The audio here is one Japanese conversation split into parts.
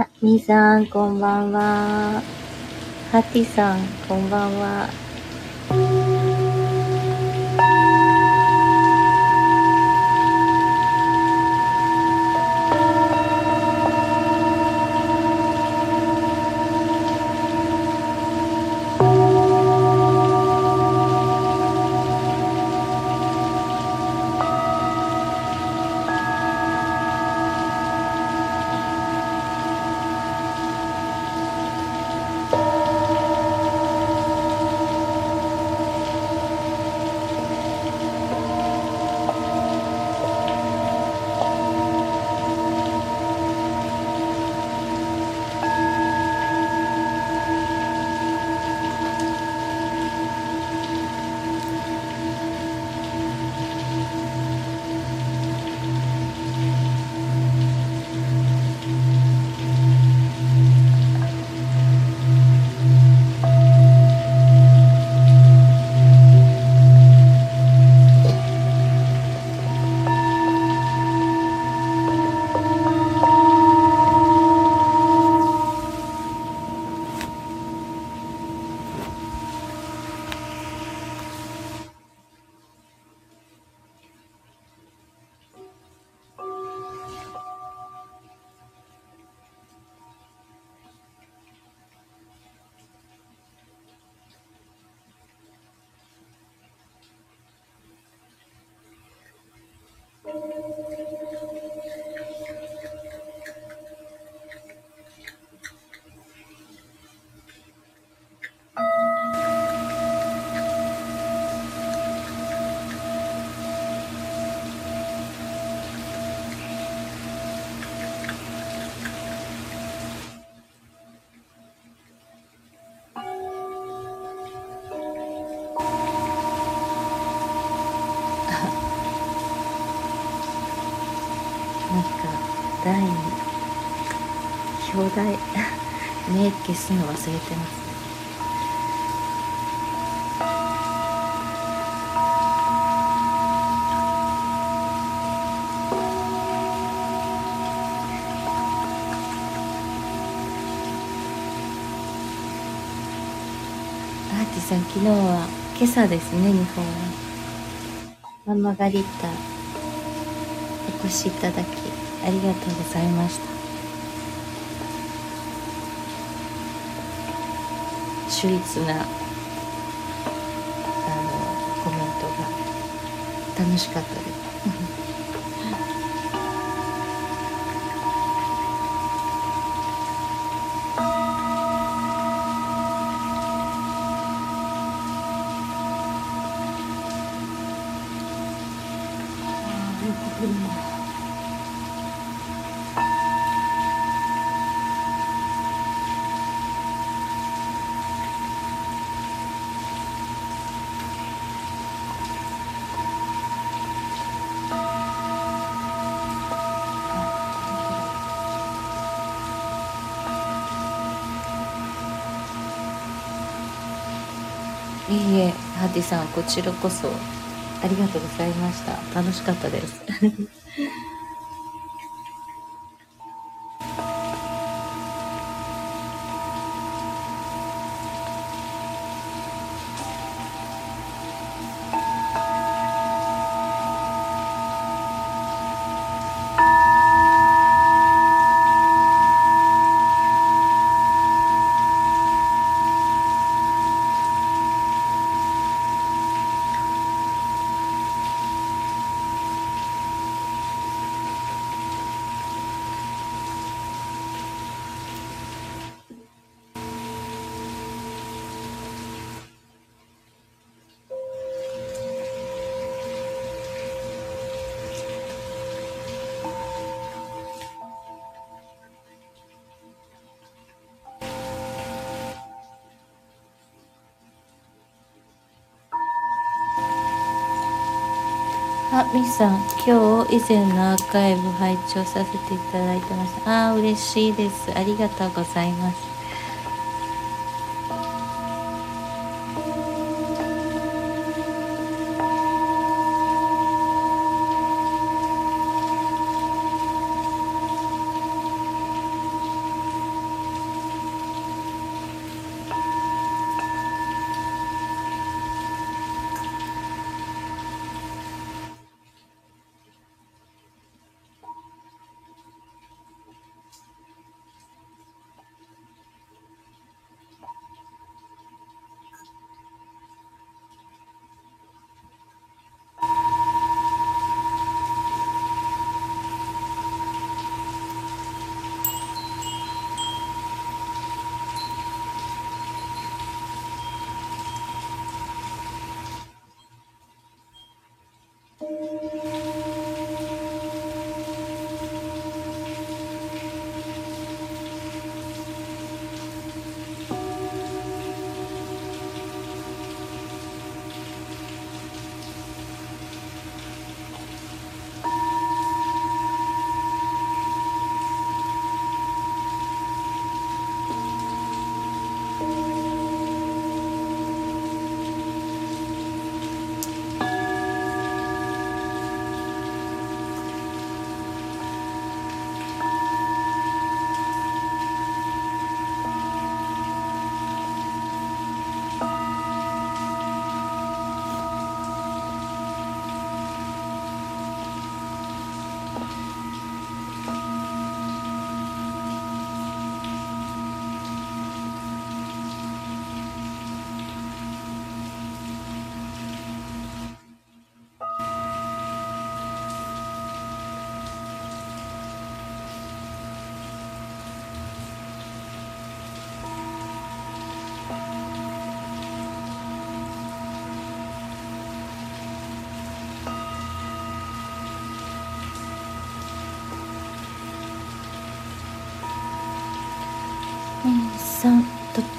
あみーさん、こんばんは。はティさん、こんばんは。なんか、台に、表題、目消すの忘れてます。アーティさん、昨日は、今朝ですね、日本は。ママガリッタ、お越しいただき、ありがとうございました。秀逸な、あの、コメントが、楽しかったです。いいえ、ハーティさん、こちらこそ、ありがとうございました。楽しかったです。あ、ミスさん、今日以前のアーカイブ拝聴させていただいてました。ああ、嬉しいです。ありがとうございます。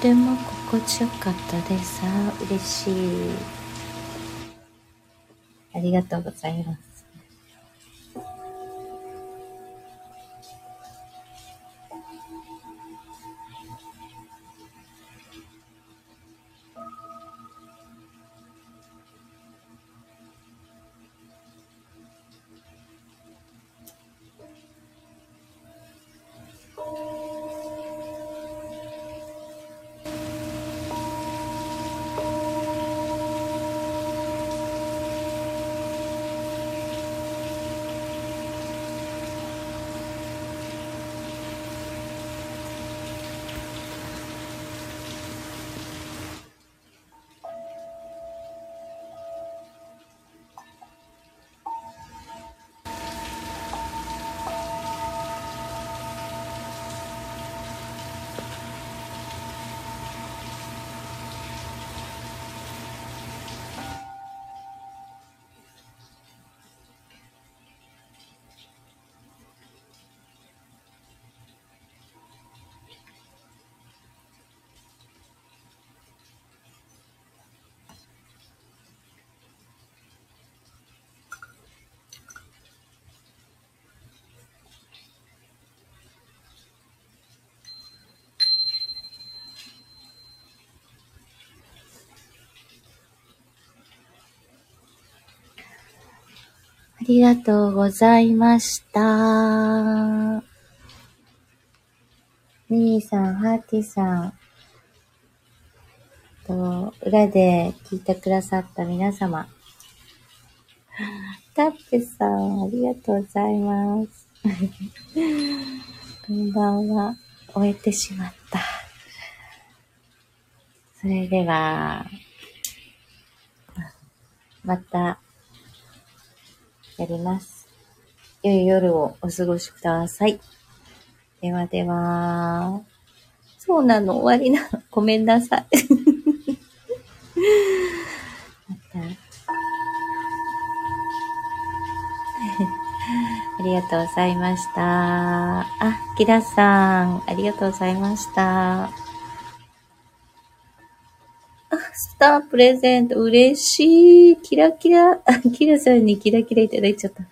ても心地よかったです。嬉しい。ありがとうございます。ありがとうございました。ミーさん、ハーティさん、と、裏で聞いてくださった皆様。タップさん、ありがとうございます。こんばんは。終えてしまった。それでは、また、やります。良い夜をお過ごしください。ではでは、そうなの、終わりなの。ごめんなさい。また。ありがとうございました。あ、キラさん、ありがとうございました。プレゼント、嬉しい。キラキラ。キラさんにキラキラいただいちゃった。あ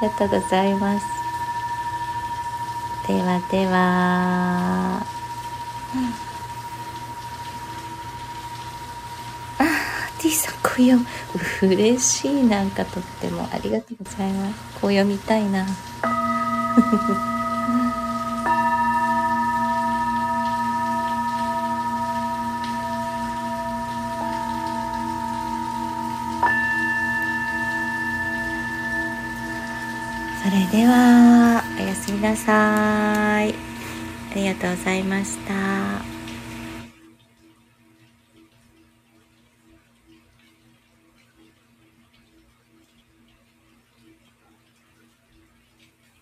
りがとうございます。ではでは。あ、T さん、紅葉。嬉しい。なんかとっても。ありがとうございます。紅葉見たいな。れでは、おやすみなさい。ありがとうございました。